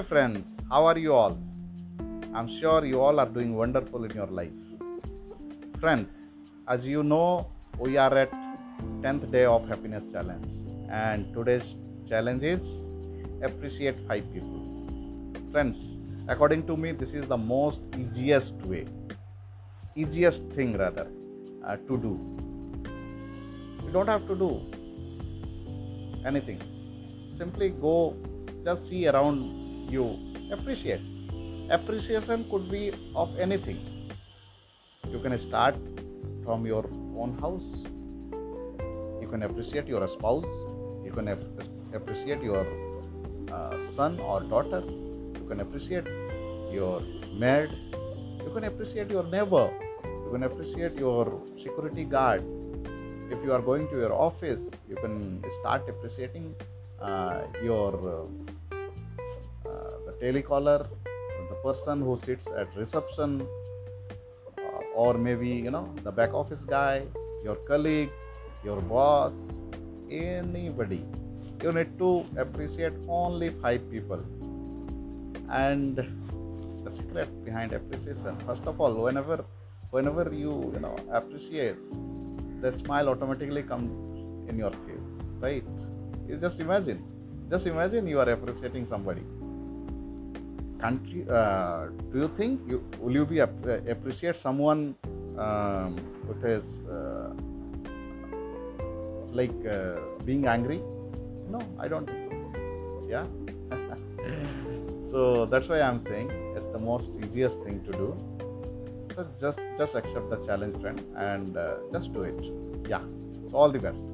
Hey friends, how are you all? I'm sure you all are doing wonderful in your life. Friends, as you know, we are at 10th day of happiness challenge and today's challenge is appreciate 5 people. Friends, according to me this is the most easiest way, easiest thing rather uh, to do. You don't have to do anything. Simply go just see around you appreciate. Appreciation could be of anything. You can start from your own house. You can appreciate your spouse. You can appreciate your uh, son or daughter. You can appreciate your maid. You can appreciate your neighbor. You can appreciate your security guard. If you are going to your office you can start appreciating uh, your uh, telecaller the person who sits at reception uh, or maybe you know the back office guy your colleague your boss anybody. You need to appreciate only five people. And the secret behind appreciation first of all whenever whenever you you know appreciate the smile automatically comes in your face right? You just imagine just imagine you are appreciating somebody can't uh, do you think you will you be ap- appreciate someone um, with uh, like uh, being angry? No i don't think so. Yeah? So that's why i'm saying it's the most easiest thing to do. So just just accept the challenge friend and uh, just do it. Yeah. So all the best